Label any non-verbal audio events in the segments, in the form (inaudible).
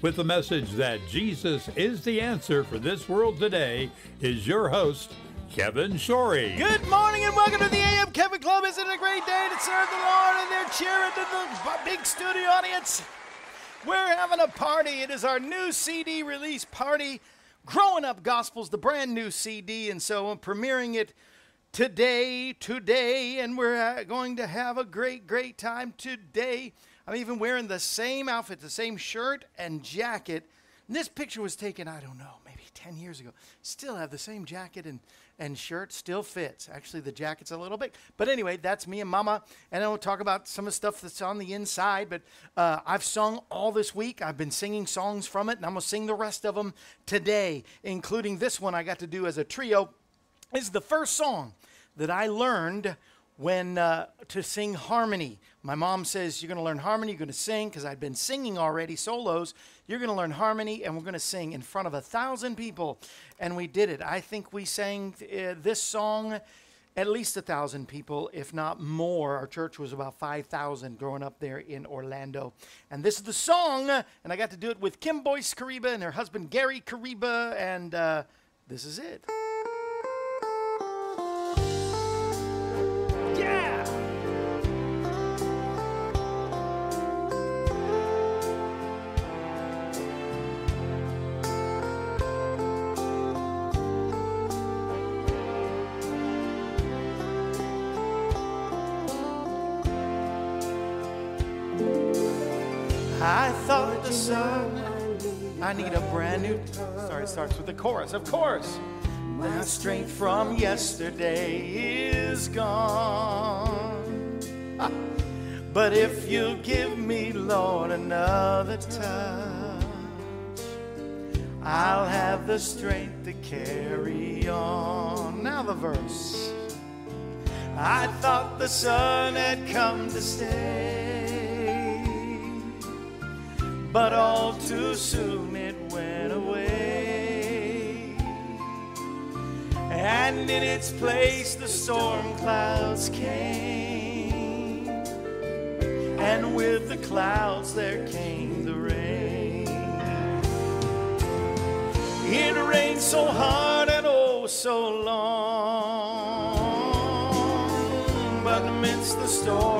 with the message that Jesus is the answer for this world today, is your host, Kevin Shorey. Good morning and welcome to the AM Kevin Club. Isn't it a great day to serve the Lord? And they're cheering to the big studio audience. We're having a party. It is our new CD release party. Growing Up Gospels, the brand new CD, and so I'm premiering it today, today, and we're uh, going to have a great, great time today. I'm even wearing the same outfit, the same shirt and jacket. And this picture was taken, I don't know, maybe 10 years ago. Still have the same jacket and, and shirt, still fits. Actually, the jacket's a little big. But anyway, that's me and Mama. And we'll talk about some of the stuff that's on the inside. But uh, I've sung all this week. I've been singing songs from it, and I'm going to sing the rest of them today, including this one I got to do as a trio. Is the first song that I learned when uh, to sing harmony. My mom says, You're going to learn harmony, you're going to sing, because I'd been singing already solos. You're going to learn harmony, and we're going to sing in front of a thousand people. And we did it. I think we sang uh, this song at least a thousand people, if not more. Our church was about 5,000 growing up there in Orlando. And this is the song, and I got to do it with Kim Boyce Koreiba and her husband Gary Koreiba, and uh, this is it. I need a brand new. Sorry, it starts with the chorus. Of course. My strength from yesterday is gone. (laughs) But if you give me, Lord, another touch, I'll have the strength to carry on. Now the verse. I thought the sun had come to stay but all too soon it went away. And in its place, the storm clouds came, and with the clouds, there came the rain. It rained so hard and oh so long, but amidst the storm,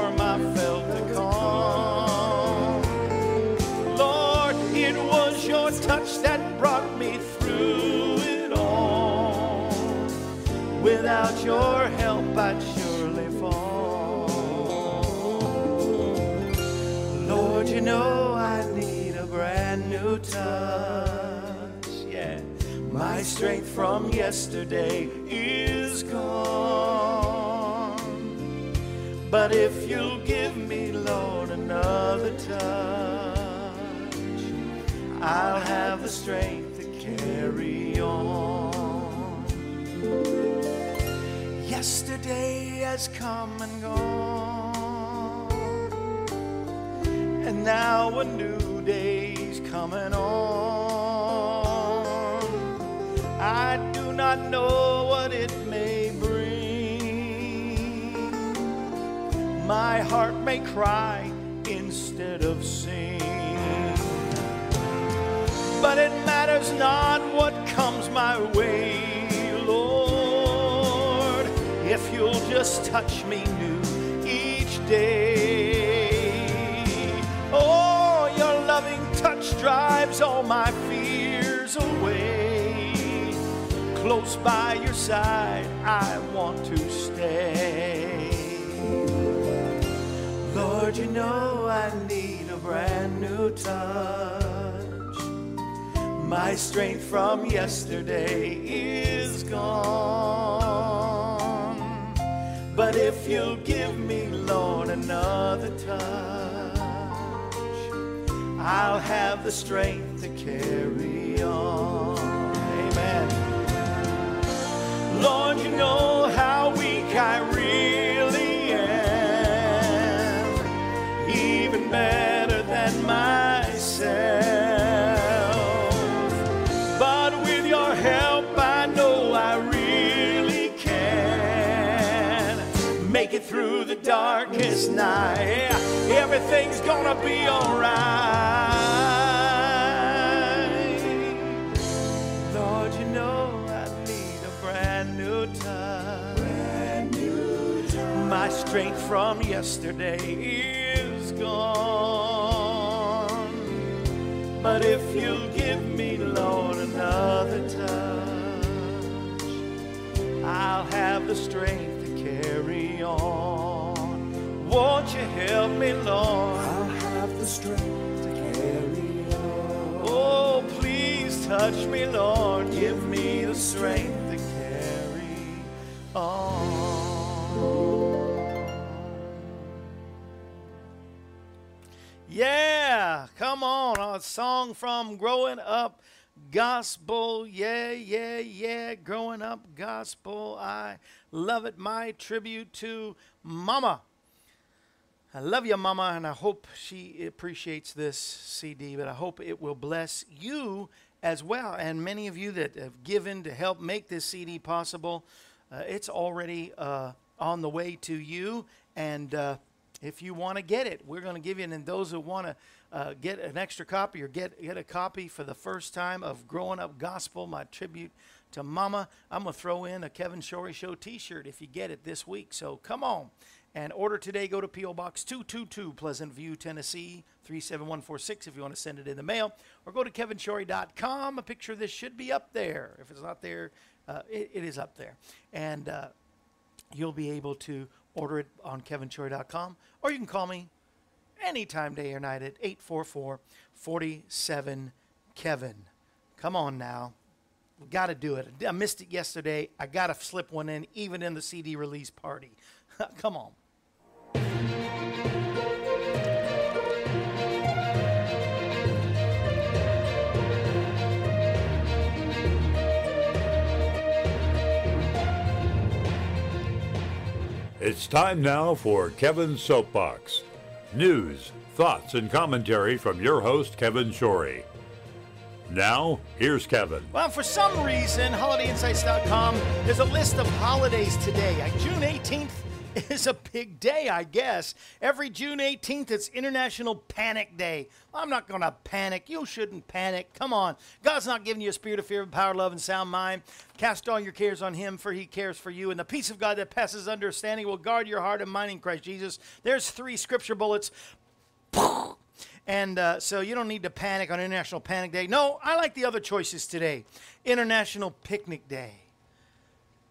your help, I'd surely fall. Lord, you know I need a brand new touch. Yeah. My strength from yesterday is gone. But if you'll give me, Lord, another touch, I'll have the strength to carry on. Yesterday has come and gone, and now a new day's coming on. I do not know what it may bring. My heart may cry instead of sing. But it matters not what comes my way, if you'll just touch me new each day. Oh, your loving touch drives all my fears away. Close by your side, I want to stay. Lord, you know I need a brand new touch. My strength from yesterday is gone. But if you'll give me, Lord, another touch, I'll have the strength to carry on. Amen. Lord, you know how weak I really am, even better darkest night. Everything's gonna be alright. Lord, you know I need a brand new touch. Brand new touch. My strength from yesterday is gone. But if you'll give me, Lord, another touch, I'll have the strength to carry on. Won't you help me, Lord? I'll have the strength to carry on. Oh, please touch me, Lord. Give me the strength to carry on. Yeah, come on. A song from Growing Up Gospel. Yeah, yeah, yeah. Growing Up Gospel. I love it. My tribute to Mama. I love you, Mama, and I hope she appreciates this CD, but I hope it will bless you as well. And many of you that have given to help make this CD possible, uh, it's already uh, on the way to you. And uh, if you want to get it, we're going to give you, and those who want to uh, get an extra copy or get, get a copy for the first time of Growing Up Gospel, my tribute to Mama, I'm going to throw in a Kevin Shorey Show t shirt if you get it this week. So come on and order today. Go to P.O. Box 222, Pleasant View, Tennessee 37146 if you want to send it in the mail, or go to kevinshorey.com. A picture of this should be up there. If it's not there, uh, it, it is up there. And uh, you'll be able to order it on kevinshorey.com, or you can call me anytime, day or night, at 844 47 Kevin. Come on now. We got to do it. I missed it yesterday. I got to slip one in, even in the CD release party. (laughs) Come on. It's time now for Kevin's Soapbox. News, thoughts, and commentary from your host, Kevin Shorey. Now, here's Kevin. Well, for some reason, HolidayInsights.com, there's a list of holidays today. June 18th (laughs) is a big day, I guess. Every June 18th, it's International Panic Day. I'm not going to panic. You shouldn't panic. Come on. God's not giving you a spirit of fear, but power, love, and sound mind. Cast all your cares on Him, for He cares for you. And the peace of God that passes understanding will guard your heart and mind in Christ Jesus. There's three scripture bullets. (laughs) And uh, so you don't need to panic on International Panic Day. No, I like the other choices today International Picnic Day.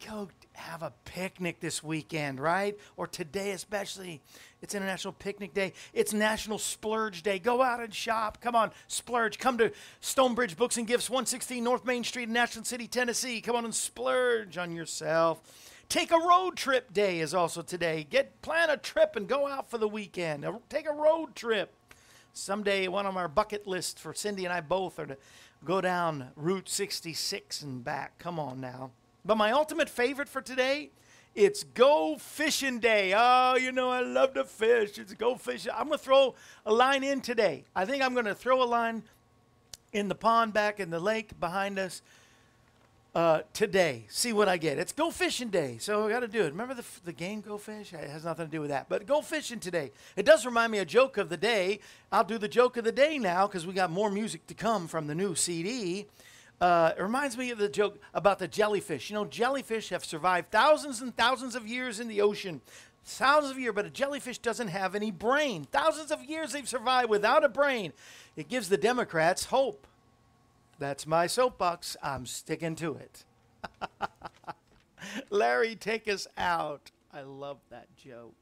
go have a picnic this weekend, right? Or today, especially. It's International Picnic Day. It's National Splurge Day. Go out and shop. Come on, splurge. Come to Stonebridge Books and Gifts, 116 North Main Street in Ashland City, Tennessee. Come on and splurge on yourself. Take a road trip day is also today. Get plan a trip and go out for the weekend. Take a road trip. Someday, one on our bucket list for Cindy and I both are to go down Route 66 and back. Come on now. But my ultimate favorite for today, it's Go Fishing Day. Oh, you know I love to fish. It's Go Fishing. I'm gonna throw a line in today. I think I'm gonna throw a line in the pond back in the lake behind us uh, today. See what I get. It's Go Fishing Day, so I got to do it. Remember the, the game Go Fish? It has nothing to do with that. But go fishing today. It does remind me of joke of the day. I'll do the joke of the day now because we got more music to come from the new CD. Uh, it reminds me of the joke about the jellyfish. You know, jellyfish have survived thousands and thousands of years in the ocean. Thousands of years, but a jellyfish doesn't have any brain. Thousands of years they've survived without a brain. It gives the Democrats hope. That's my soapbox. I'm sticking to it. (laughs) Larry, take us out. I love that joke.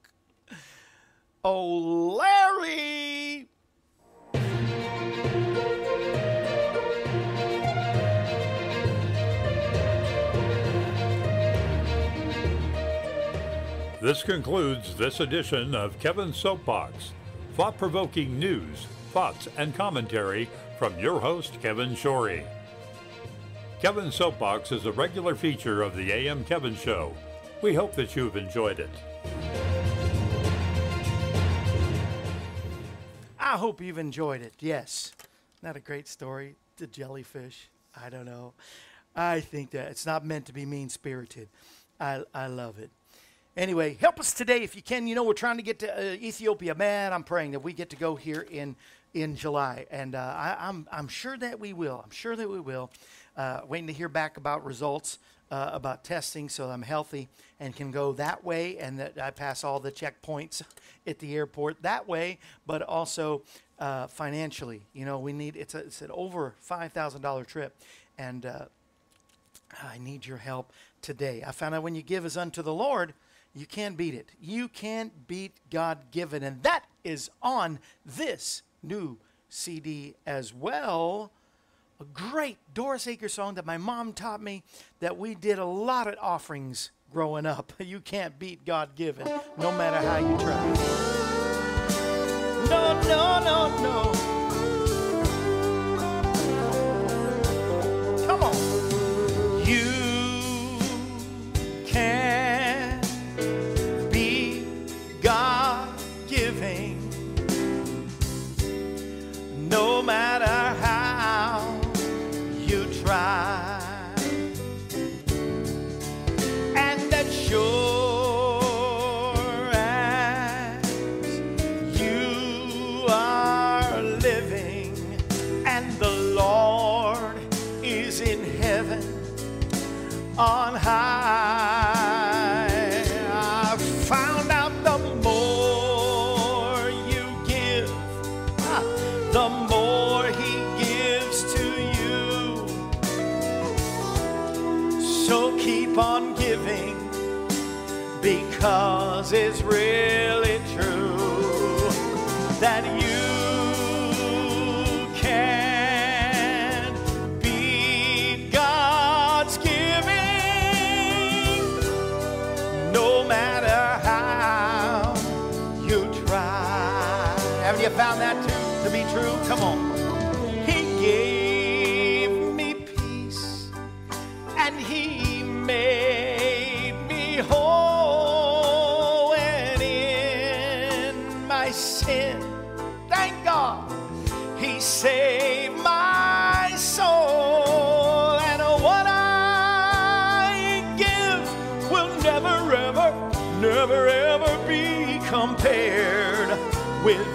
Oh, Larry! This concludes this edition of Kevin's Soapbox. Thought provoking news, thoughts, and commentary from your host, Kevin Shorey. Kevin's Soapbox is a regular feature of the AM Kevin Show. We hope that you've enjoyed it. I hope you've enjoyed it. Yes. Not a great story. The jellyfish. I don't know. I think that it's not meant to be mean spirited. I, I love it. Anyway, help us today if you can. You know, we're trying to get to uh, Ethiopia. Man, I'm praying that we get to go here in in July, and uh, I, I'm I'm sure that we will. I'm sure that we will. Uh, waiting to hear back about results uh, about testing, so I'm healthy and can go that way, and that I pass all the checkpoints (laughs) at the airport that way. But also uh, financially, you know, we need it's a, it's an over five thousand dollar trip, and uh, I need your help today. I found out when you give as unto the Lord, you can't beat it. You can't beat God given. And that is on this new CD as well. A great Doris Akers song that my mom taught me that we did a lot of offerings growing up. (laughs) You can't beat God given, no matter how you try. No, no, no, no.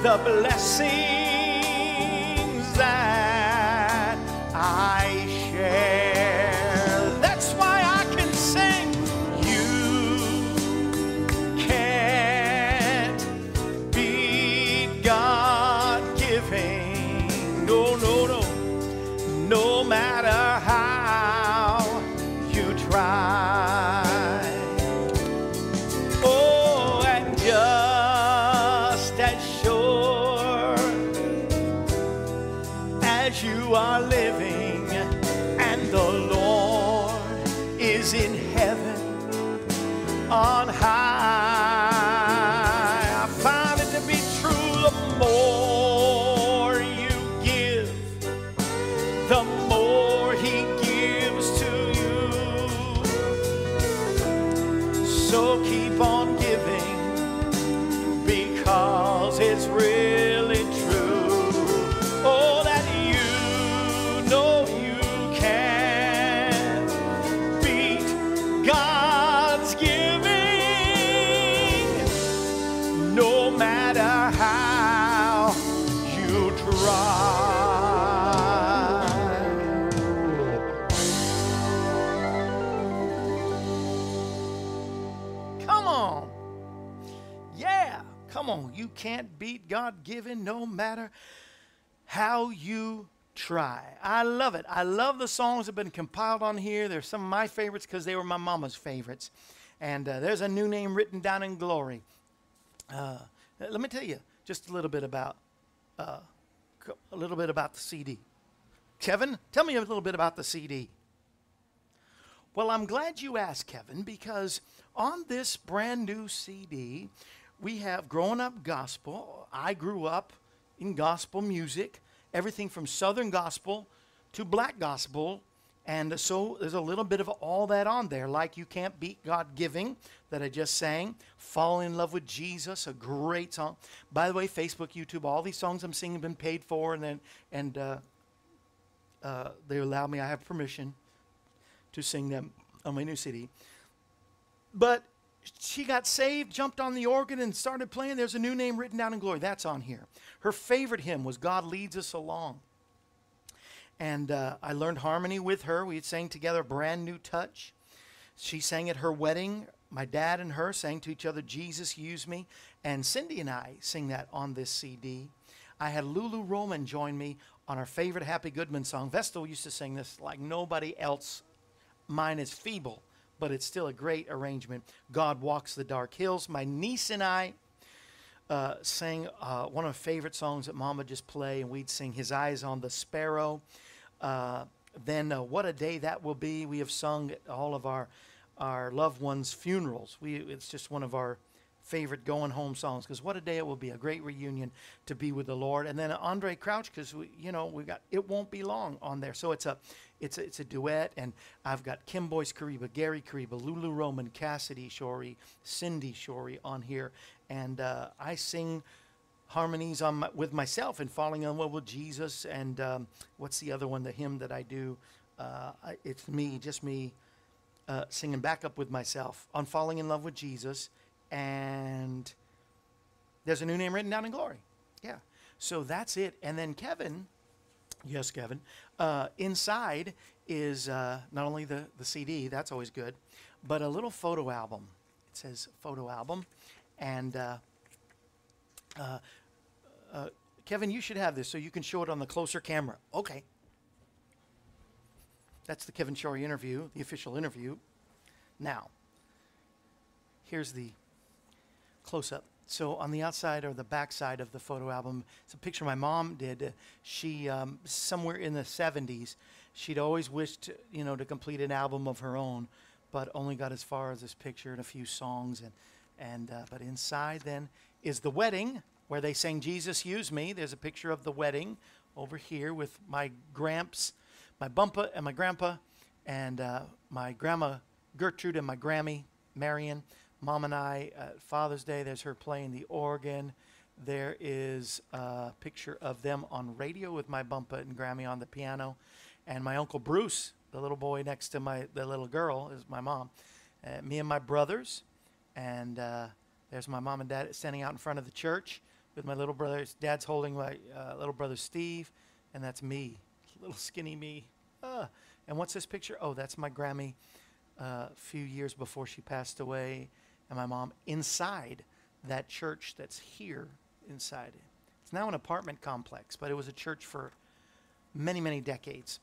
The blessings God given no matter how you try. I love it. I love the songs that have been compiled on here. They're some of my favorites because they were my mama's favorites. And uh, there's a new name written down in glory. Uh, let me tell you just a little bit about uh, a little bit about the CD. Kevin, tell me a little bit about the CD. Well, I'm glad you asked, Kevin, because on this brand new CD, we have Growing Up Gospel. I grew up in gospel music, everything from Southern gospel to black gospel. And so there's a little bit of all that on there, like You Can't Beat God Giving, that I just sang. Fall in Love with Jesus, a great song. By the way, Facebook, YouTube, all these songs I'm singing have been paid for, and then and uh, uh, they allow me. I have permission to sing them on my new CD. But she got saved, jumped on the organ, and started playing. There's a new name written down in glory. That's on here. Her favorite hymn was God Leads Us Along. And uh, I learned harmony with her. We sang together Brand New Touch. She sang at her wedding. My dad and her sang to each other, Jesus Use Me. And Cindy and I sing that on this CD. I had Lulu Roman join me on our favorite Happy Goodman song. Vestal used to sing this like nobody else mine is feeble, but it's still a great arrangement. God Walks the Dark Hills. My niece and I uh, sang uh, one of my favorite songs that Mama just play, and we'd sing His Eyes on the Sparrow. Uh, then uh, What a Day That Will Be. We have sung at all of our our loved ones' funerals. We it's just one of our favorite going home songs because what a day it will be a great reunion to be with the lord and then andraé crouch because you know we got it won't be long on there so it's a it's a, it's a duet and i've got kim boyce koreiba gary koreiba lulu roman cassidy shorey cindy shorey on here and uh, i sing harmonies on my, with myself and falling in love with jesus and um, what's the other one the hymn that i do uh, it's me just me uh, singing back up with myself on falling in love with jesus and there's a new name written down in glory. Yeah. So that's it. And then Kevin, yes, Kevin, uh, inside is uh, not only the, the CD, that's always good, but a little photo album. It says photo album. And uh, uh, uh, Kevin, you should have this so you can show it on the closer camera. Okay. That's the Kevin Shorey interview, the official interview. Now, here's the close up. So on the outside or the back side of the photo album, it's a picture my mom did. She um, somewhere in the 70s, she'd always wished, you know, to complete an album of her own, but only got as far as this picture and a few songs. And and uh, but inside then is the wedding where they sang "Jesus Use Me." There's a picture of the wedding over here with my gramps, my bumpa and my grandpa, and uh, my grandma Gertrude and my Grammy Marion. Mom and I at Father's Day. There's her playing the organ. There is a picture of them on radio with my bumpa and Grammy on the piano, and my uncle Bruce, the little boy next to my the little girl, is my mom. Uh, me and my brothers, and uh, there's my mom and dad standing out in front of the church with my little brothers. Dad's holding my uh, little brother Steve, and that's me, little skinny me. Ah. And what's this picture? Oh, that's my Grammy a few years before she passed away, and my mom inside that church that's here inside. It's now an apartment complex, but it was a church for many, many decades.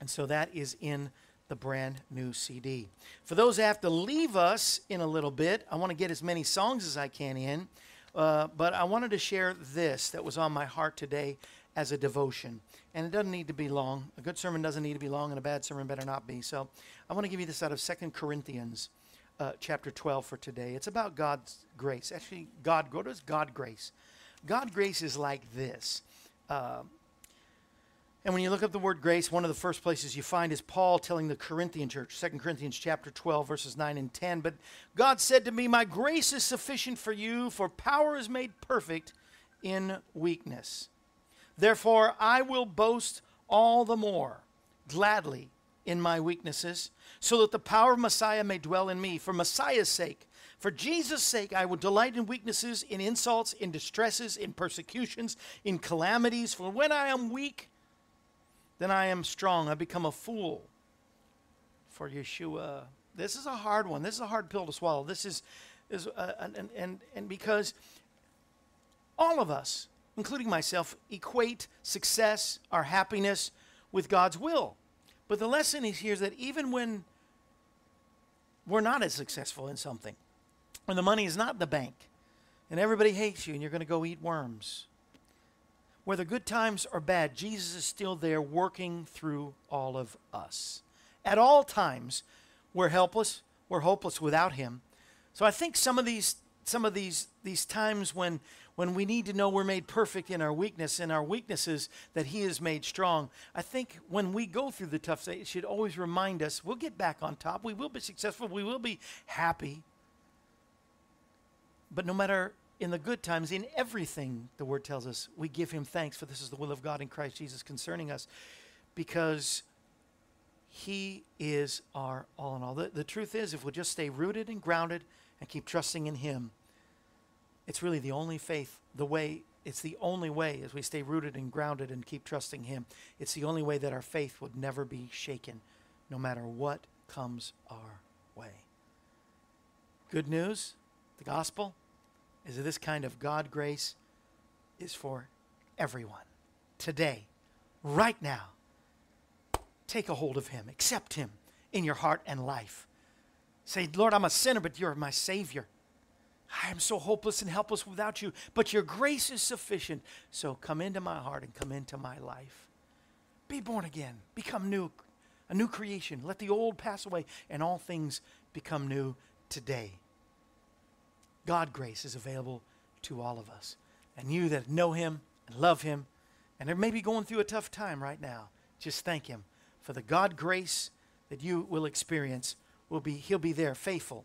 And so that is in the brand new CD. For those that have to leave us in a little bit, I want to get as many songs as I can in. Uh, but I wanted to share this that was on my heart today as a devotion. And it doesn't need to be long. A good sermon doesn't need to be long, and a bad sermon better not be. So I want to give you this out of Second Corinthians uh, chapter 12 for today. It's about God's grace. Actually, God, what is God grace? God grace is like this. Uh, and when you look up the word grace, one of the first places you find is Paul telling the Corinthian church, 2 Corinthians chapter 12, verses 9 and 10. But God said to me, My grace is sufficient for you, for power is made perfect in weakness. Therefore, I will boast all the more gladly in my weaknesses, so that the power of Messiah may dwell in me. For Messiah's sake, for Jesus' sake, I will delight in weaknesses, in insults, in distresses, in persecutions, in calamities. For when I am weak, then I am strong. I become a fool for Yeshua. This is a hard one. This is a hard pill to swallow. This is, is uh, and, and, and because all of us, including myself, equate success, our happiness, with God's will. But the lesson is here is that even when we're not as successful in something, when the money is not the bank, and everybody hates you, and you're going to go eat worms, whether good times or bad, Jesus is still there working through all of us. At all times, we're helpless, we're hopeless without him. So I think some of these some of these these times when when we need to know we're made perfect in our weakness in our weaknesses that he is made strong. I think when we go through the tough days it should always remind us we'll get back on top. We will be successful. We will be happy. But no matter in the good times, in everything, the word tells us, we give him thanks, for this is the will of God in Christ Jesus concerning us, because he is our all in all. The, the truth is, if we'll just stay rooted and grounded and keep trusting in him, it's really the only faith, the way, it's the only way as we stay rooted and grounded and keep trusting him. It's the only way that our faith would never be shaken, no matter what comes our way. Good news, the gospel is that this kind of God grace is for everyone. Today, right now, take a hold of Him, accept Him in your heart and life. Say, Lord, I'm a sinner, but you're my Savior. I am so hopeless and helpless without you, but your grace is sufficient. So come into my heart and come into my life. Be born again, become new, a new creation. Let the old pass away and all things become new today. God grace is available to all of us. And you that know Him and love Him and are maybe going through a tough time right now, just thank Him for the God grace that you will experience. Will be He'll be there, faithful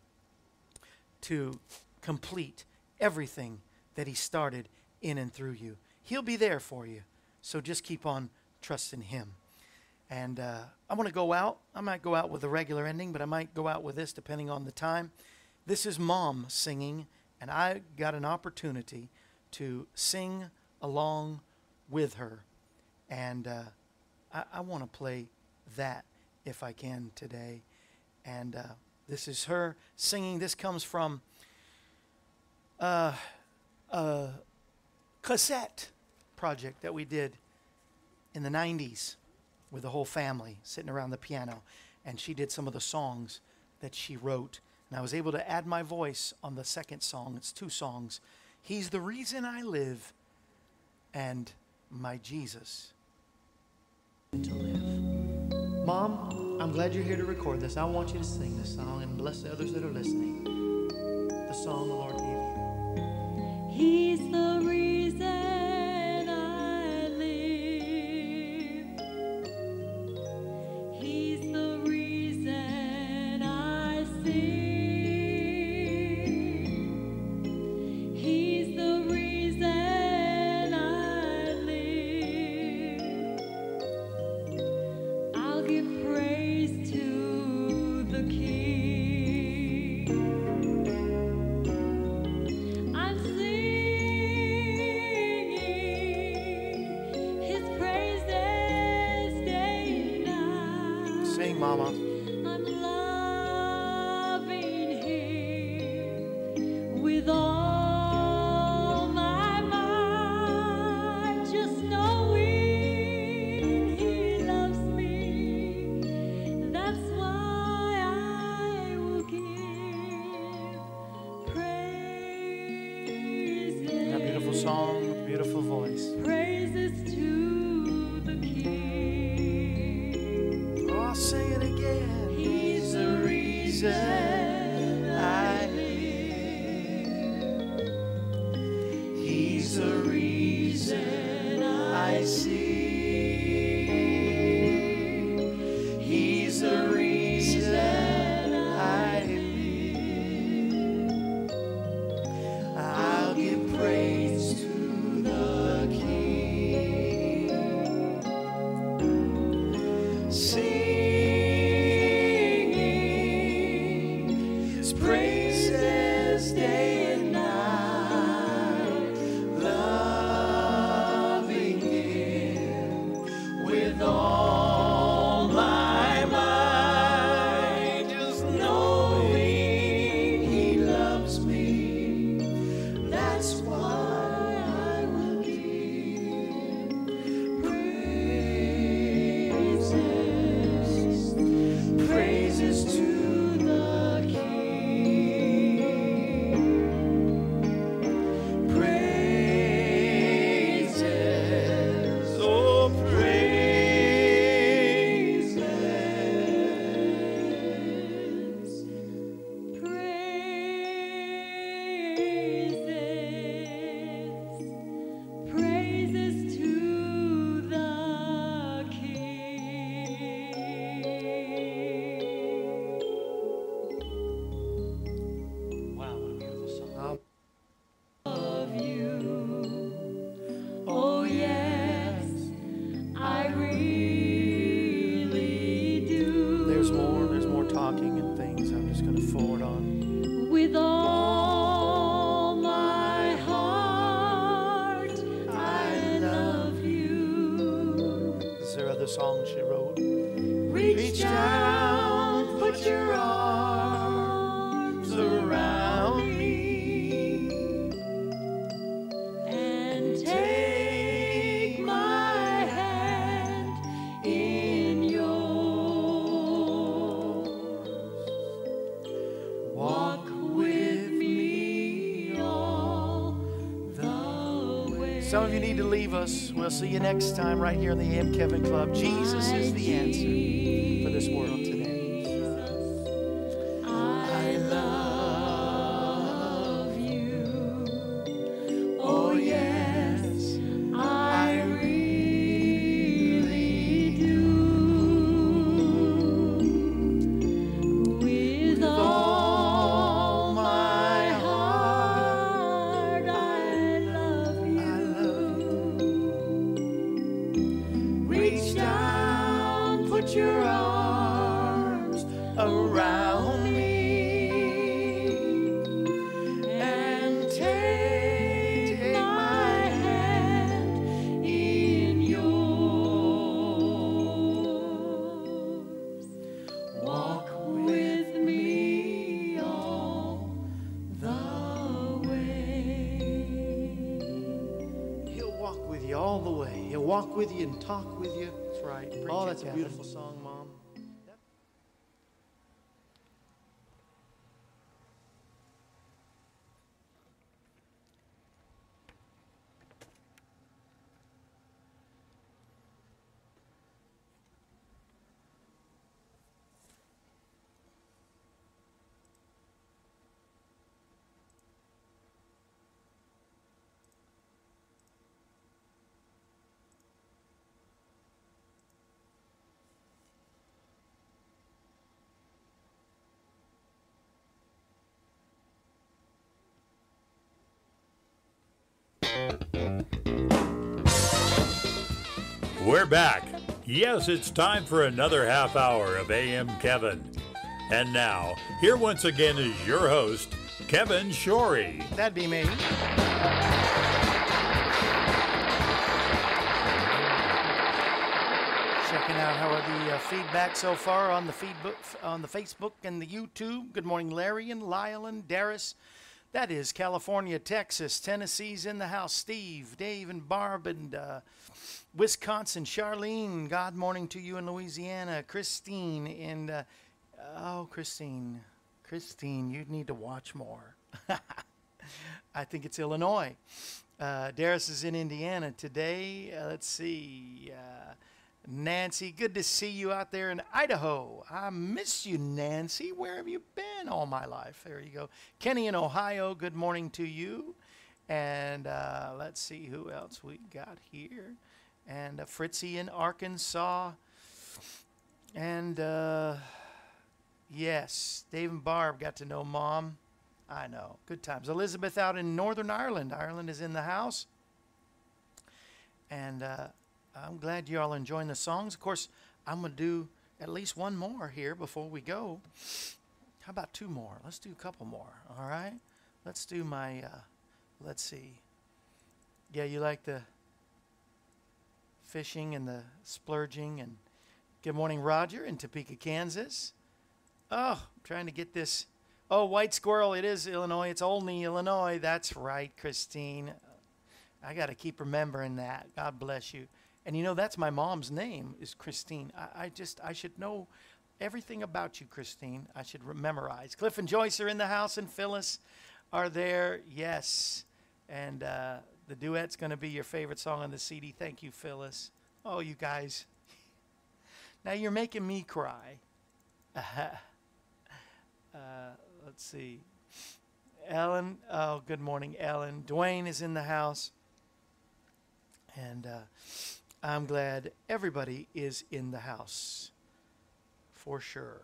to complete everything that He started in and through you. He'll be there for you. So just keep on trusting Him. And uh, I want to go out. I might go out with a regular ending, but I might go out with this depending on the time. This is mom singing, and I got an opportunity to sing along with her. And uh, I, I want to play that if I can today. And uh, this is her singing. This comes from uh, a cassette project that we did in the 90s with the whole family sitting around the piano. And she did some of the songs that she wrote. And I was able to add my voice on the second song. It's two songs. He's the reason I live and my Jesus to live. Mom, I'm glad you're here to record this. I want you to sing this song and bless the others that are listening. The song the Lord gave. He's the reason Some of you need to leave us. We'll see you next time right here in the AM Kevin Club. Jesus is the answer for this world with you and talk with you. That's right. Oh, that's a beautiful We're back. Yes, it's time for another half hour of AM Kevin. And now, here once again is your host, Kevin Shorey. That'd be me. Checking out how are the uh, feedback so far on the feedbook, on the Facebook and the YouTube. Good morning, Larry and Lyle and Darius. That is California, Texas, Tennessee's in the house. Steve, Dave, and Barb, and uh, Wisconsin, Charlene. God morning to you in Louisiana, Christine, and uh, oh, Christine, Christine, you need to watch more. (laughs) I think it's Illinois. Uh, Darius is in Indiana today. Uh, let's see. Uh, Nancy, good to see you out there in Idaho. I miss you, Nancy. Where have you been all my life? There you go. Kenny in Ohio, good morning to you. And uh, let's see who else we got here. And uh, Fritzy in Arkansas. And uh, yes, Dave and Barb got to know mom. I know. Good times. Elizabeth out in Northern Ireland. Ireland is in the house. And uh, I'm glad you all enjoying the songs. Of course, I'm going to do at least one more here before we go. How about two more? Let's do a couple more. All right. Let's do my. Uh, let's see. Yeah, you like the fishing and the splurging and. Good morning, Roger in Topeka, Kansas. Oh, I'm trying to get this. Oh, White Squirrel. It is Illinois. It's Olney, Illinois. That's right, Christine. I got to keep remembering that. God bless you. And you know, that's my mom's name is Christine. I, I just, I should know everything about you, Christine. I should memorize. Cliff and Joyce are in the house, and Phyllis are there. Yes. And uh, the duet's going to be your favorite song on the CD. Thank you, Phyllis. Oh, you guys. (laughs) Now you're making me cry. (laughs) uh, let's see. Ellen, oh, good morning, Ellen. Dwayne is in the house. And uh, I'm glad everybody is in the house. For sure.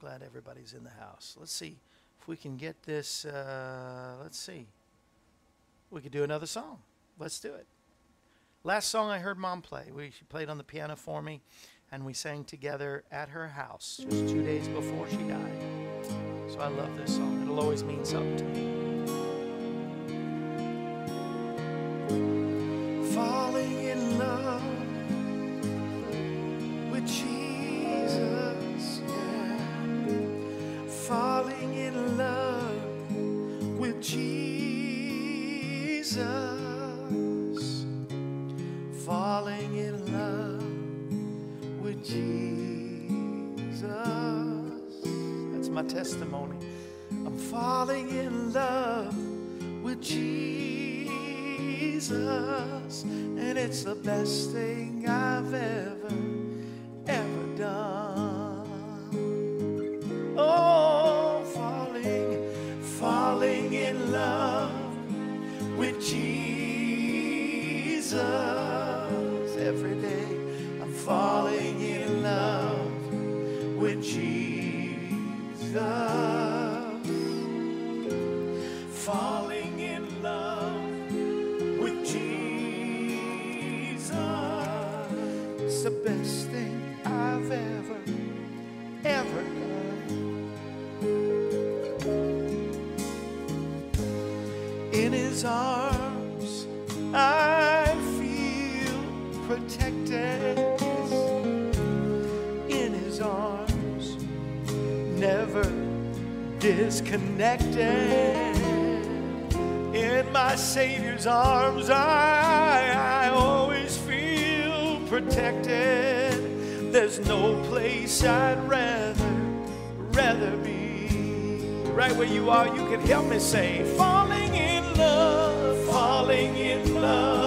Glad everybody's in the house. Let's see if we can get this. Uh, let's see. We could do another song. Let's do it. Last song I heard mom play. We, she played on the piano for me, and we sang together at her house just two days before she died. So I love this song. It'll always mean something to me. Falling in love with Jesus. Falling in love with Jesus. That's my testimony. I'm falling in love with Jesus, and it's the best thing I've ever, Jesus never disconnected. In my Savior's arms, I, I always feel protected. There's no place I'd rather, rather be. Right where you are, you can help me say, falling in love, falling in love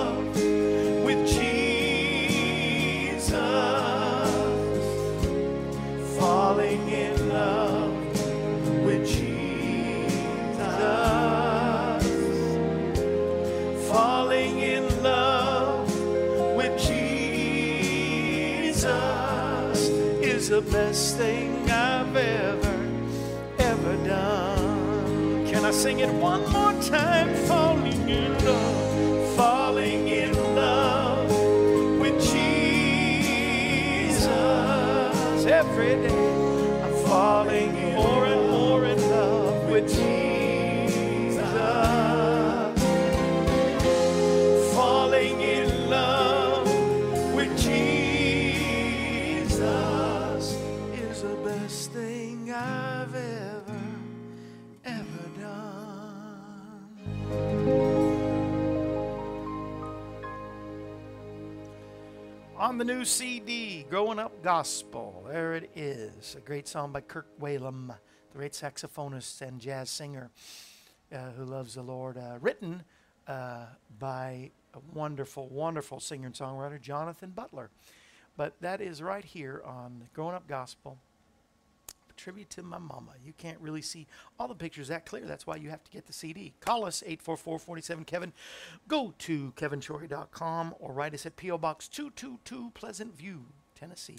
best thing I've ever, ever done. Can I sing it one more time? Falling in love, falling in love with Jesus every day. The new CD, Growing Up Gospel. There it is. A great song by Kirk Whalum, the great saxophonist and jazz singer uh, who loves the Lord. Uh, written uh, by a wonderful, wonderful singer and songwriter, Jonathan Butler. But that is right here on Growing Up Gospel. Tribute to my mama. You can't really see all the pictures that clear. That's why you have to get the CD. Call us 844-47-KEVIN. Go to kevinshorey.com or write us at P.O. Box 222 Pleasant View, Tennessee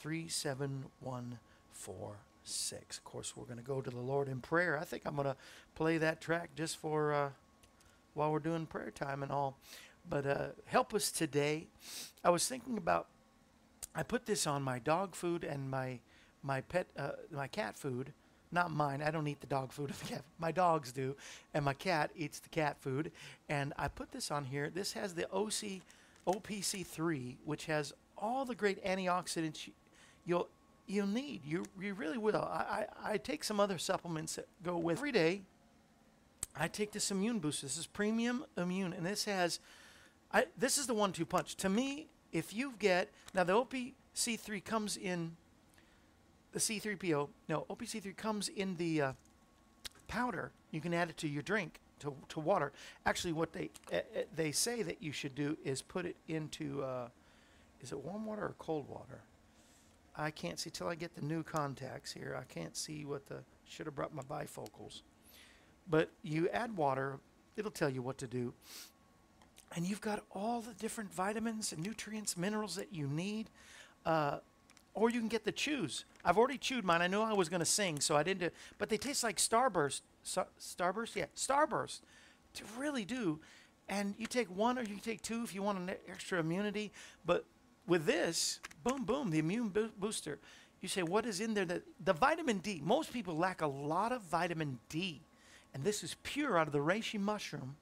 37146. Of course, we're going to go to the Lord in prayer. I think I'm going to play that track just for uh, while we're doing prayer time and all. But uh, help us today. I was thinking about I put this on my dog food and my my pet uh, my cat food. Not mine. I don't eat the dog food of the cat. (laughs) My dogs do, and my cat eats the cat food. And I put this on here. This has the OC OPC3, which has all the great antioxidants you- you'll you'll need. You you really will. I, I, I take some other supplements that go with every day. I take this immune booster. This is premium immune, and this has, I this is the one-two punch. To me, if you get now the OPC3 comes in, the C3PO no OPC3 comes in the uh, powder. You can add it to your drink to, to water. Actually, what they uh, they say that you should do is put it into uh, is it warm water or cold water? I can't see till I get the new contacts here. I can't see what the should have brought my bifocals. But you add water, it'll tell you what to do. And you've got all the different vitamins and nutrients, minerals that you need. Uh, or you can get the chews. I've already chewed mine. I knew I was going to sing, so I didn't do But they taste like Starburst. Starburst? Yeah, Starburst. To really do. And you take one or you take two if you want an extra immunity. But with this, boom, boom, the immune bo- booster. You say, what is in there? That the vitamin D. Most people lack a lot of vitamin D, and this is pure out of the reishi mushroom.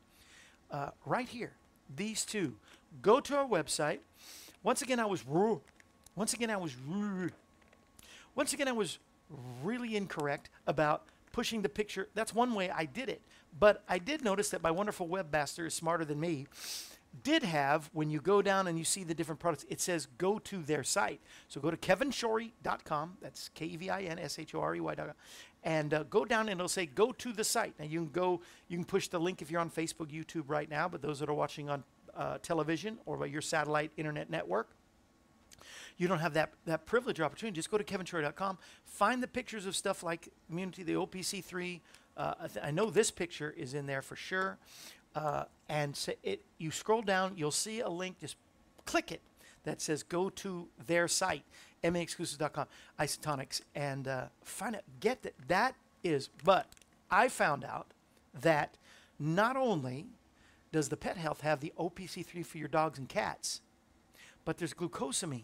Uh, right here, these two. Go to our website. Once again, I was. Once again, I was. Once again, I was really incorrect about pushing the picture. That's one way I did it. But I did notice that my wonderful webmaster is smarter than me. Did have, when you go down and you see the different products, it says go to their site. So go to kevinshorey.com. That's K E V I N S H O R E Y.com. And uh, go down and it'll say go to the site. Now you can go, you can push the link if you're on Facebook, YouTube right now, but those that are watching on uh, television or by your satellite internet network, you don't have that, that privilege or opportunity. Just go to kevinshorey.com, find the pictures of stuff like Immunity, the OPC3. Uh, I, th- I know this picture is in there for sure. Uh, and so it, you scroll down, you'll see a link. Just click it that says go to their site, maexclusives.com, isotonics, and uh, find it. Get that. That is, but I found out that not only does the Pet Health have the OPC3 for your dogs and cats, but there's glucosamine.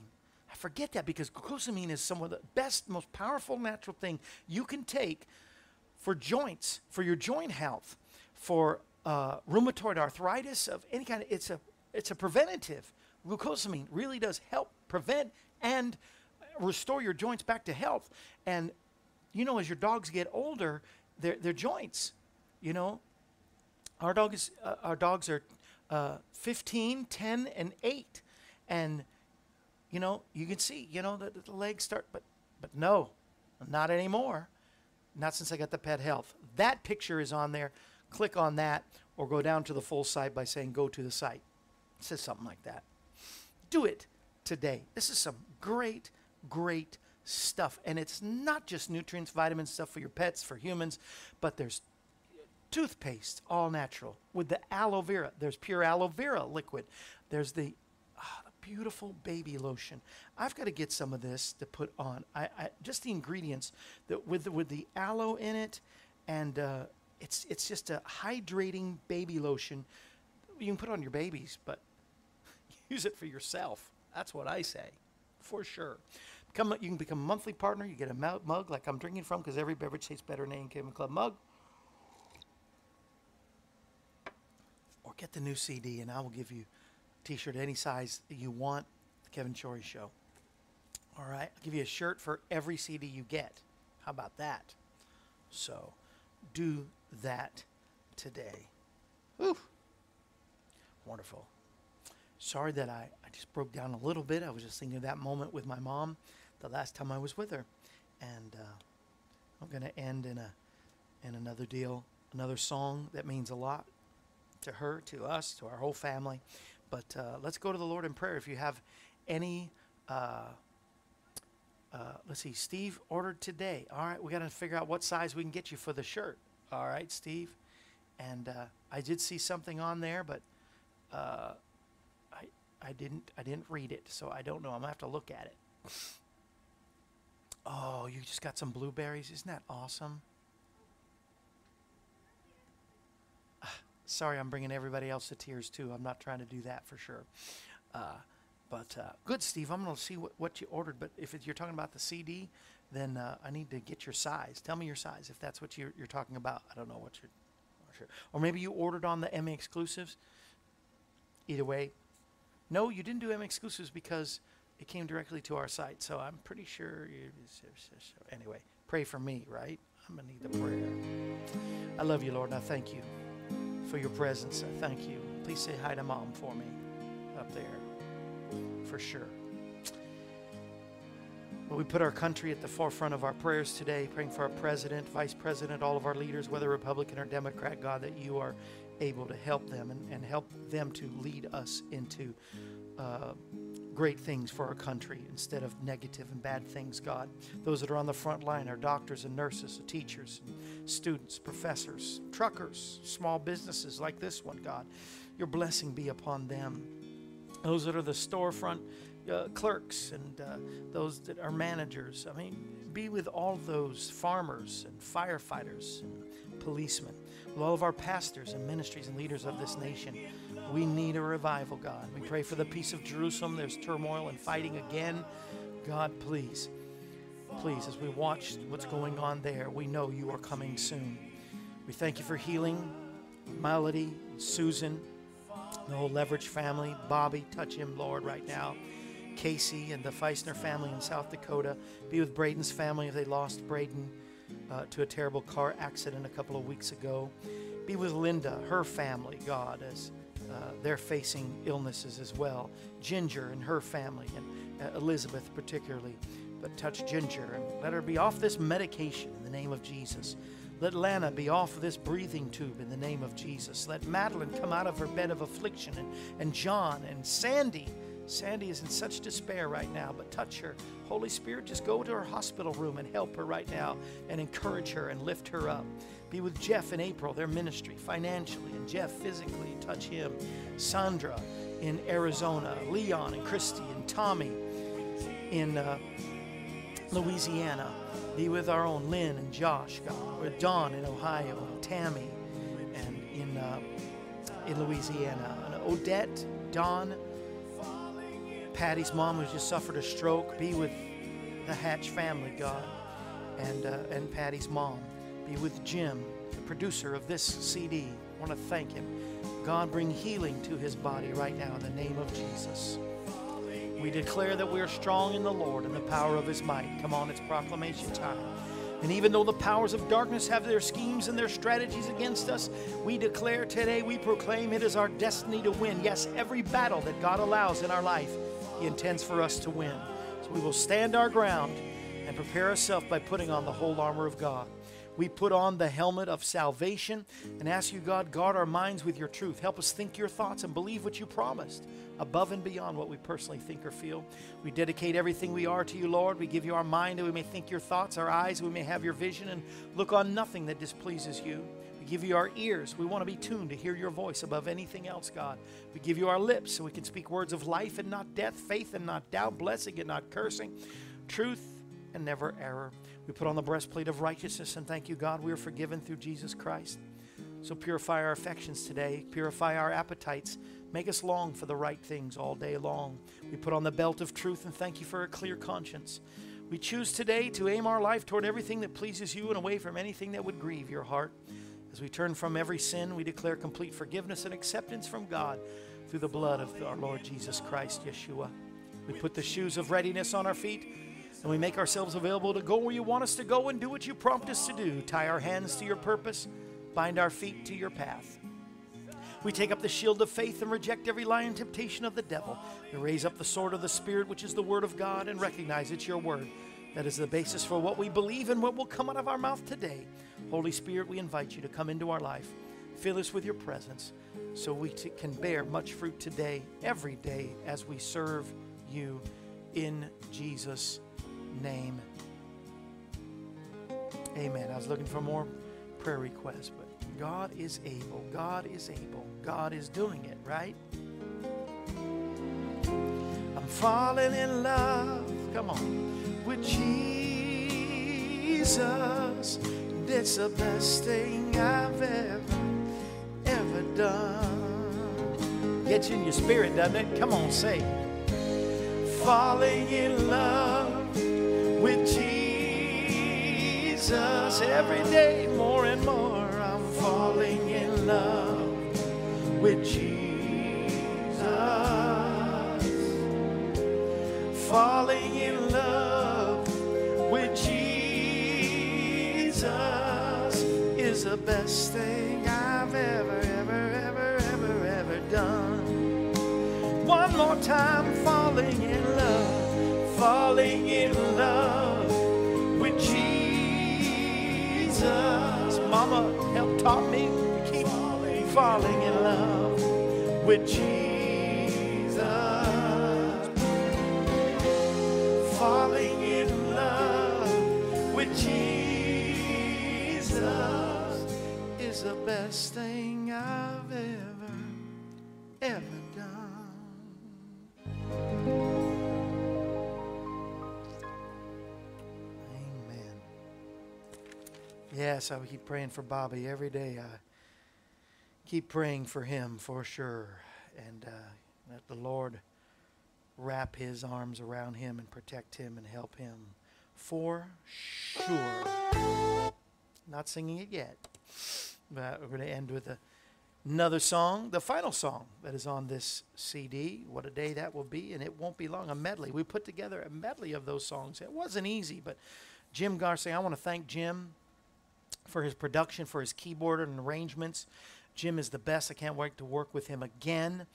I forget that because glucosamine is some of the best, most powerful natural thing you can take for joints, for your joint health, for uh, rheumatoid arthritis of any kind. It's a it's a preventative. Glucosamine really does help prevent and restore your joints back to health. And you know, as your dogs get older, their their joints, you know, our dog is uh, our dogs are uh, 15, 10, and 8, and you know you can see you know the, the legs start, but but no, not anymore. Not since I got the pet health. That picture is on there. Click on that, or go down to the full site by saying go to the site. It says something like that. Do it today. This is some great, great stuff, and it's not just nutrients, vitamins, stuff for your pets, for humans, but there's toothpaste, all natural, with the aloe vera. There's pure aloe vera liquid. There's the, the beautiful baby lotion. I've got to get some of this to put on. I, I just the ingredients that with the, with the aloe in it, and uh, it's it's just a hydrating baby lotion. You can put on your babies, but (laughs) use it for yourself. That's what I say, for sure. Become, you can become a monthly partner. You get a mug, like I'm drinking from because every beverage tastes better in an Kevin Club mug. or get the new CD, and I will give you a T-shirt any size you want. The Kevin Shorey Show. All right, I'll give you a shirt for every CD you get. How about that? So, do that today. Whew. Wonderful. Sorry that I, I just broke down a little bit. I was just thinking of that moment with my mom the last time I was with her. And uh, I'm going to end in, a, in another deal, another song that means a lot to her, to us, to our whole family. But uh, let's go to the Lord in prayer. If you have any Uh, uh, let's see, Steve ordered today. All right, we got to figure out what size we can get you for the shirt. All right, Steve. And uh, I did see something on there, but uh, I I didn't I didn't read it, so I don't know. I'm gonna have to look at it. Oh, you just got some blueberries. Isn't that awesome? Ah, Sorry, I'm bringing everybody else to tears too. I'm not trying to do that for sure. Uh, but uh, good, Steve. I'm going to see what, what you ordered. But if it, you're talking about the CD, then uh, I need to get your size. Tell me your size if that's what you're, you're talking about. I don't know what you're. Sure. Or maybe you ordered on the Emmy exclusives. Either way, no, you didn't do Emmy exclusives because it came directly to our site. So I'm pretty sure you. Anyway, pray for me, right? I'm gonna need the prayer. I love you, Lord, and I thank you for your presence. I thank you. Please say hi to mom for me up there, for sure. Well, we put our country at the forefront of our prayers today, praying for our president, vice president, all of our leaders, whether Republican or Democrat, God, that you are able to help them and, and help them to lead us into uh, great things for our country instead of negative and bad things, God. Those that are on the front line are doctors and nurses, teachers, and students, professors, truckers, small businesses like this one, God. Your blessing be upon them. Those that are the storefront uh, clerks and uh, those that are managers. I mean, be with all those farmers and firefighters and policemen, with all of our pastors and ministries and leaders of this nation. We need a revival, God. We pray for the peace of Jerusalem. There's turmoil and fighting again. God, please, please, as we watch what's going on there, we know you are coming soon. We thank you for healing Melody, Susan, the whole Leverage family. Bobby, touch him, Lord, right now. Casey and the Feisner family in South Dakota. Be with Braden's family if they lost Braden uh, to a terrible car accident a couple of weeks ago. Be with Linda, her family, God, as uh, they're facing illnesses as well. Ginger and her family, and uh, Elizabeth particularly. But touch Ginger and let her be off this medication in the name of Jesus. Let Lana be off this breathing tube in the name of Jesus. Let Madeline come out of her bed of affliction and, and John and Sandy. Sandy is in such despair right now, but touch her. Holy Spirit, just go to her hospital room and help her right now and encourage her and lift her up. Be with Jeff and April, their ministry financially, and Jeff physically, touch him. Sandra in Arizona, Leon and Christy and Tommy in uh, Louisiana. Be with our own Lynn and Josh, God. With Dawn in Ohio, and Tammy, and in uh, in Louisiana. And Odette, Dawn, Patty's mom who just suffered a stroke. Be with the Hatch family, God, and uh, and Patty's mom. Be with Jim, the producer of this CD. I want to thank him. God, bring healing to his body right now in the name of Jesus. We declare that we are strong in the Lord and the power of his might. Come on, it's proclamation time. And even though the powers of darkness have their schemes and their strategies against us, we declare today, we proclaim it is our destiny to win. Yes, every battle that God allows in our life, he intends for us to win. So we will stand our ground and prepare ourselves by putting on the whole armor of God. We put on the helmet of salvation and ask you, God, guard our minds with your truth. Help us think your thoughts and believe what you promised, above and beyond what we personally think or feel. We dedicate everything we are to you, Lord. We give you our mind that we may think your thoughts, our eyes, we may have your vision and look on nothing that displeases you. We give you our ears. We want to be tuned to hear your voice above anything else, God. We give you our lips so we can speak words of life and not death, faith and not doubt, blessing and not cursing, truth and never error. We put on the breastplate of righteousness and thank you, God, we are forgiven through Jesus Christ. So purify our affections today, purify our appetites, make us long for the right things all day long. We put on the belt of truth and thank you for a clear conscience. We choose today to aim our life toward everything that pleases you and away from anything that would grieve your heart. As we turn from every sin, we declare complete forgiveness and acceptance from God through the blood of our Lord Jesus Christ, Yeshua. We put the shoes of readiness on our feet and we make ourselves available to go where you want us to go and do what you prompt us to do. Tie our hands to your purpose, bind our feet to your path. We take up the shield of faith and reject every lie and temptation of the devil. We raise up the sword of the Spirit, which is the word of God, and recognize it's your word. That is the basis for what we believe and what will come out of our mouth today. Holy Spirit, we invite you to come into our life. Fill us with your presence so we t- can bear much fruit today, every day, as we serve you in Jesus' name. Amen. I was looking for more prayer requests, but God is able. God is able. God is doing it, right? I'm falling in love. Come on. With Jesus. That's the best thing I've ever, ever done. Gets you in your spirit, doesn't it? Come on, say. Falling in love with Jesus. Every day, more and more, I'm falling in love with Jesus. Falling in love Jesus is the best thing I've ever, ever, ever, ever, ever done. One more time, falling in love, falling in love with Jesus. Mama helped taught me to keep falling in love with Jesus. Falling in love with Jesus the best thing I've ever, ever done. Amen. Yes, I keep praying for Bobby every day. I keep praying for him for sure. And uh, let the Lord wrap his arms around him and protect him and help him for sure. Not singing it yet, but we're going to end with a, another song, the final song that is on this CD. What a day that will be, and it won't be long. A medley. We put together a medley of those songs. It wasn't easy, but Jim Garcia, I want to thank Jim for his production, for his keyboard and arrangements. Jim is the best. I can't wait to work with him again.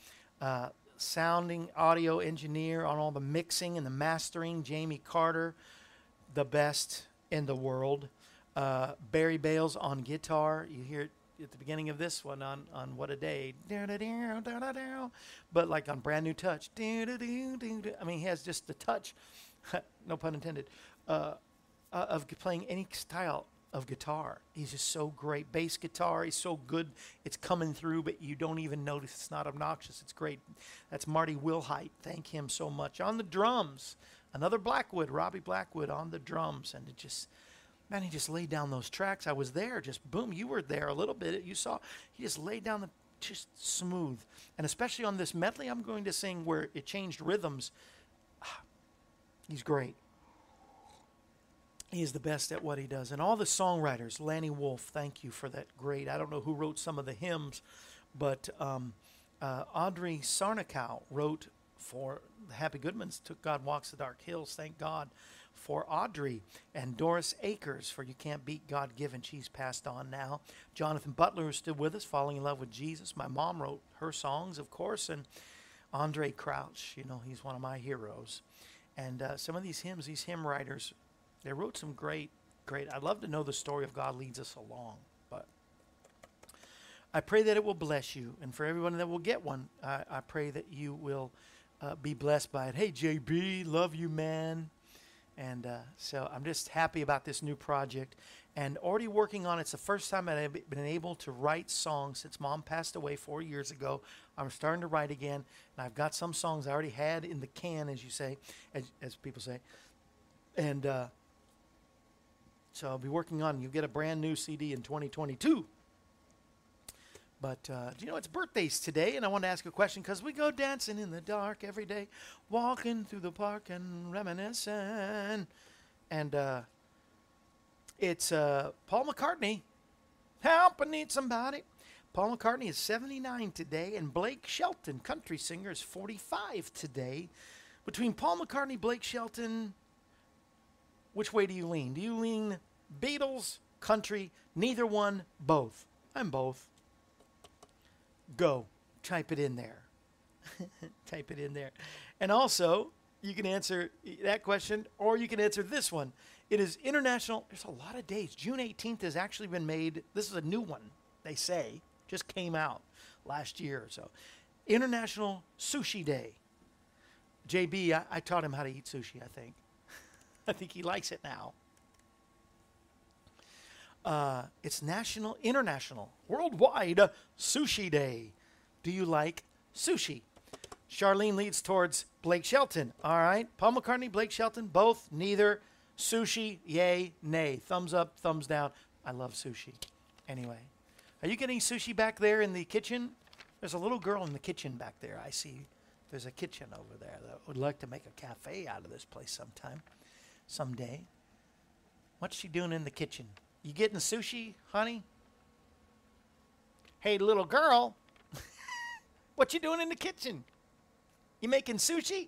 Uh, sounding audio engineer on all the mixing and the mastering, Jamie Carter, the best in the world. Uh, Barry Bales on guitar. You hear it at the beginning of this one on, on What a Day. But like on Brand New Touch. I mean, he has just the touch, (laughs) no pun intended, uh, uh, of playing any style of guitar. He's just so great. Bass guitar, he's so good. It's coming through, but you don't even notice it's not obnoxious. It's great. That's Marty Wilhite. Thank him so much. On the drums, another Blackwood, Robbie Blackwood on the drums. And it just, man, he just laid down those tracks. I was there, just boom, you were there a little bit. You saw, he just laid down the, just smooth. And especially on this medley I'm going to sing where it changed rhythms, (sighs) he's great. He is the best at what he does. And all the songwriters, Lanny Wolfe, thank you for that great. I don't know who wrote some of the hymns, but um, uh, Audrey Sarnakow wrote for the Happy Goodmans, Took God Walks the Dark Hills. Thank God for Audrey. And Doris Akers for You Can't Beat God Giving. She's passed on now. Jonathan Butler is still with us, falling in love with Jesus. My mom wrote her songs, of course. And Andraé Crouch, you know, he's one of my heroes. And uh, some of these hymns, these hymn writers, they wrote some great, great. I'd love to know the story of God leads us along, but I pray that it will bless you, and for everyone that will get one, I, I pray that you will uh, be blessed by it. Hey, JB, love you, man. And uh, so I'm just happy about this new project and already working on it. It's the first time I've been able to write songs since mom passed away four years ago. I'm starting to write again, and I've got some songs I already had in the can, as you say, as, as people say. And uh, so I'll be working on. You get a brand new CD in 2022. But uh, you know it's birthdays today? And I want to ask a question because we go dancing in the dark every day, walking through the park and reminiscing. And uh, it's uh, Paul McCartney. Help, I need somebody. Paul McCartney is 79 today, and Blake Shelton, country singer, is 45 today. Between Paul McCartney, Blake Shelton, which way do you lean? Do you lean Beatles, country, neither one, both? I'm both. Go. Type it in there. (laughs) Type it in there. And also, you can answer that question or you can answer this one. It is international. There's a lot of dates. June 18th has actually been made. This is a new one, they say. Just came out last year or so. International Sushi Day. JB, I, I taught him how to eat sushi, I think. (laughs) I think he likes it now. Uh, it's national, international, worldwide sushi day. Do you like sushi? Charlene leads towards Blake Shelton. All right. Paul McCartney, Blake Shelton, both, neither. Sushi, yay, nay. Thumbs up, thumbs down. I love sushi. Anyway, are you getting sushi back there in the kitchen? There's a little girl in the kitchen back there. I see there's a kitchen over there that would like to make a cafe out of this place sometime, someday. What's she doing in the kitchen? You getting sushi, honey? Hey, little girl, (laughs) what you doing in the kitchen? You making sushi?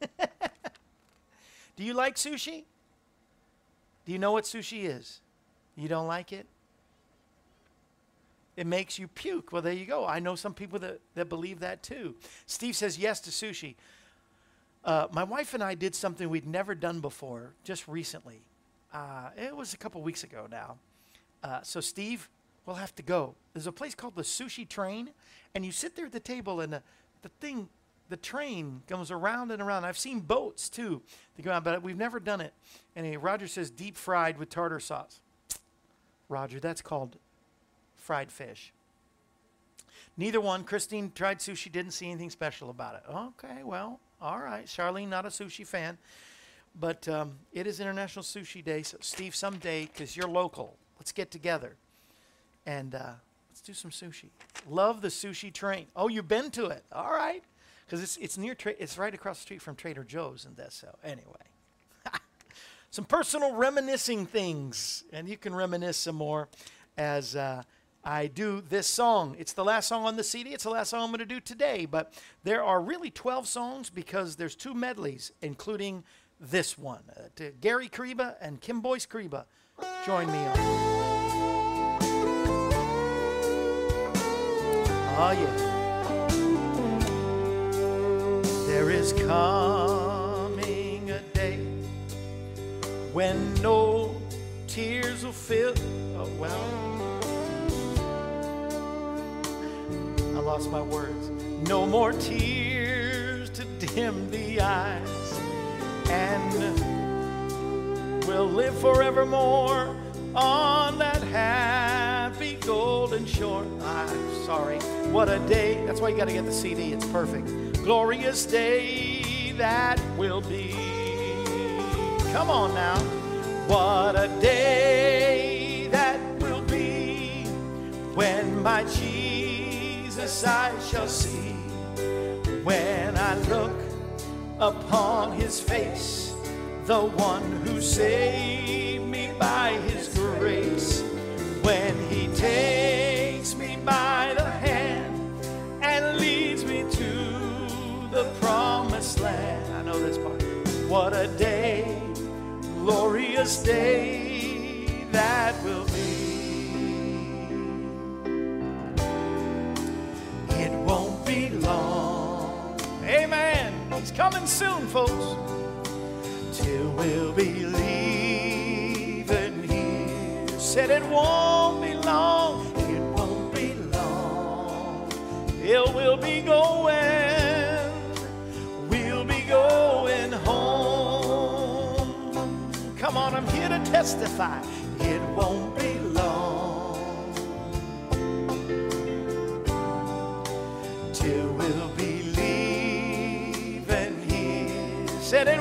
(laughs) Do you like sushi? Do you know what sushi is? You don't like it? It makes you puke. Well, there you go. I know some people that, that believe that too. Steve says yes to sushi. Uh, my wife and I did something we'd never done before just recently. Uh, it was a couple weeks ago now. Uh, so, Steve, we'll have to go. There's a place called the Sushi Train, and you sit there at the table, and the, the thing, the train goes around and around. I've seen boats too that go on, but we've never done it. And uh, Roger says deep fried with tartar sauce. Roger, that's called fried fish. Neither one. Christine tried sushi, didn't see anything special about it. Okay, well, all right. Charlene, not a sushi fan. But um, it is International Sushi Day. So, Steve, someday, because you're local, let's get together and uh, let's do some sushi. Love the sushi train. Oh, you've been to it. All right. Because it's, it's near, tra- it's right across the street from Trader Joe's in this. So, anyway. (laughs) some personal reminiscing things. And you can reminisce some more as. Uh, I do this song. It's the last song on the CD. It's the last song I'm going to do today. But there are really 12 songs because there's two medleys, including this one. Uh, to Gary Koreiba and Kim Boyce Koreiba, join me on. Oh, yeah. There is coming a day when no tears will fill. Oh, well. I lost my words. No more tears to dim the eyes, and we'll live forevermore on that happy golden shore. I'm sorry. What a day. That's why you got to get the CD. It's perfect. Glorious day that will be. Come on now. What a day that will be when my Jesus I shall see. When I look upon his face, the one who saved me by his grace. When he takes me by the hand and leads me to the promised land. I know this part. What a day, glorious day that will be. He's coming soon, folks. Till we'll be leaving here. Said it won't be long. It won't be long. Till we'll be going. We'll be going home. Come on, I'm here to testify.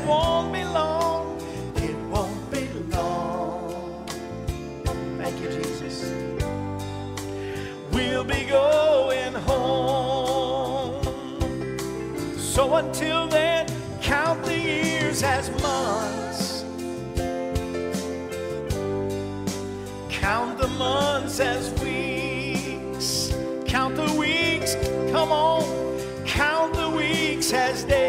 Won't be long, it won't be long. Thank you, Jesus. We'll be going home. So until then, count the years as months. Count the months as weeks. Count the weeks, come on. Count the weeks as days.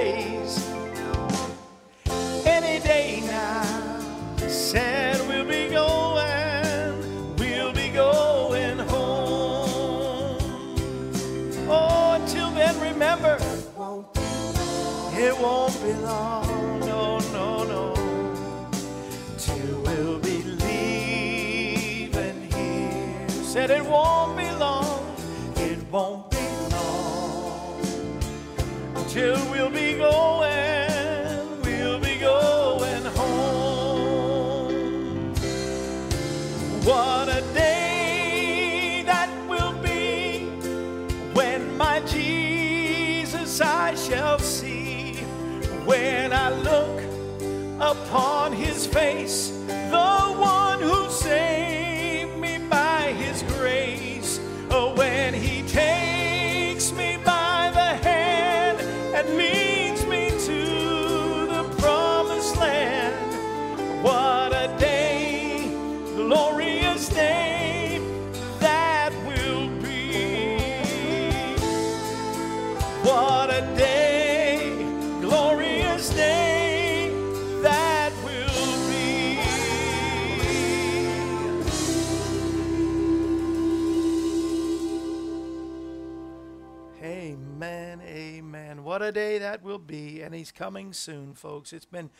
That will be, and he's coming soon, folks. It's been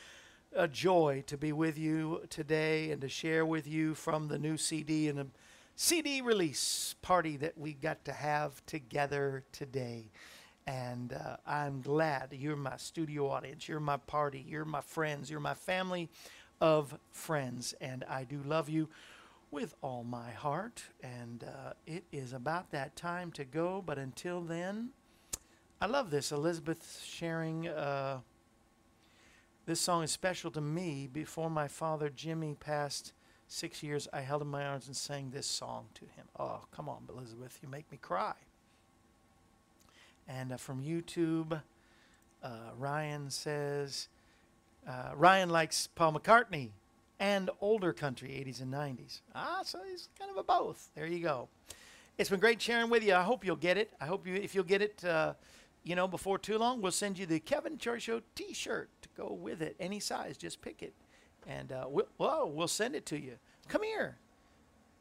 a joy to be with you today and to share with you from the new CD and a CD release party that we got to have together today. And uh, I'm glad you're my studio audience, you're my party, you're my friends, you're my family of friends, and I do love you with all my heart. And uh, it is about that time to go, but until then, I love this. Elizabeth sharing. Uh, this song is special to me. Before my father Jimmy passed six years, I held him in my arms and sang this song to him. Oh, come on, Elizabeth, you make me cry. And uh, from YouTube, uh, Ryan says, uh, Ryan likes Paul McCartney and older country, 80s and 90s. Ah, so he's kind of a both. There you go. It's been great sharing with you. I hope you'll get it. I hope you, if you'll get it, uh, you know, before too long, we'll send you the Kevin Church Show T-shirt to go with it, any size. Just pick it, and uh, we'll, well, we'll send it to you. Come here,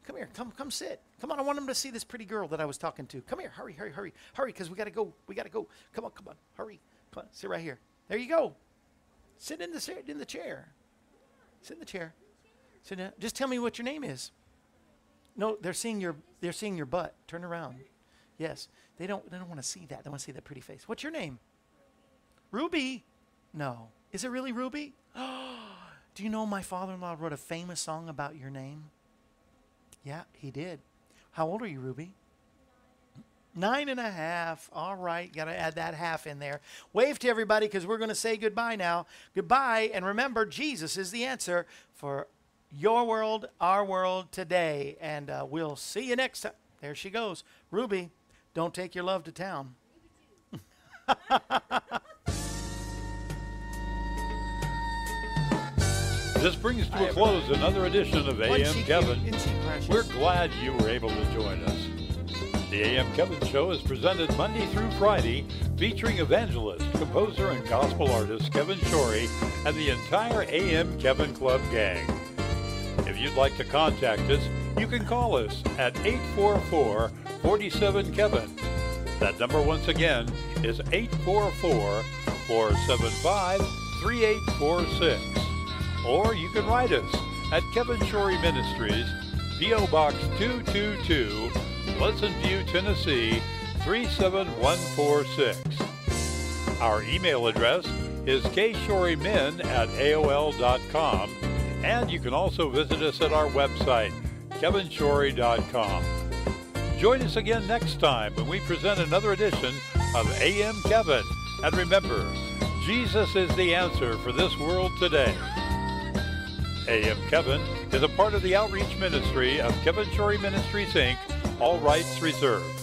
come here, come, come sit. Come on, I want them to see this pretty girl that I was talking to. Come here, hurry, hurry, hurry, hurry, because we gotta go. We gotta go. Come on, come on, hurry. Come on, sit right here. There you go. Sit in the in the chair. Sit in the chair. Sit down. Just tell me what your name is. No, they're seeing your they're seeing your butt. Turn around. Yes. They don't they don't want to see that. They want to see that pretty face. What's your name? Ruby. No. Is it really Ruby? (gasps) Do you know my father-in-law wrote a famous song about your name? Yeah, he did. How old are you, Ruby? Nine and a half. All right. Got to add that half in there. Wave to everybody because we're going to say goodbye now. Goodbye. And remember, Jesus is the answer for your world, our world today. And uh, we'll see you next time. There she goes. Ruby, don't take your love to town. This brings to a close another edition of AM Kevin. cute? Isn't she precious? We're glad you were able to join us. The AM Kevin Show is presented Monday through Friday, featuring evangelist, composer, and gospel artist Kevin Shorey and the entire AM Kevin Club gang. If you'd like to contact us, you can call us at 844 47 Kevin. That number, once again, is 844 475 3846. Or you can write us at Kevin Shorey Ministries, P.O. Box 222, Pleasant View, Tennessee 37146. Our email address is kshorymen at AOL.com, and you can also visit us at our website, kevinshorey.com. Join us again next time when we present another edition of AM Kevin. And remember, Jesus is the answer for this world today. AM Kevin is a part of the outreach ministry of Kevin Shorey Ministries, Inc., all rights reserved.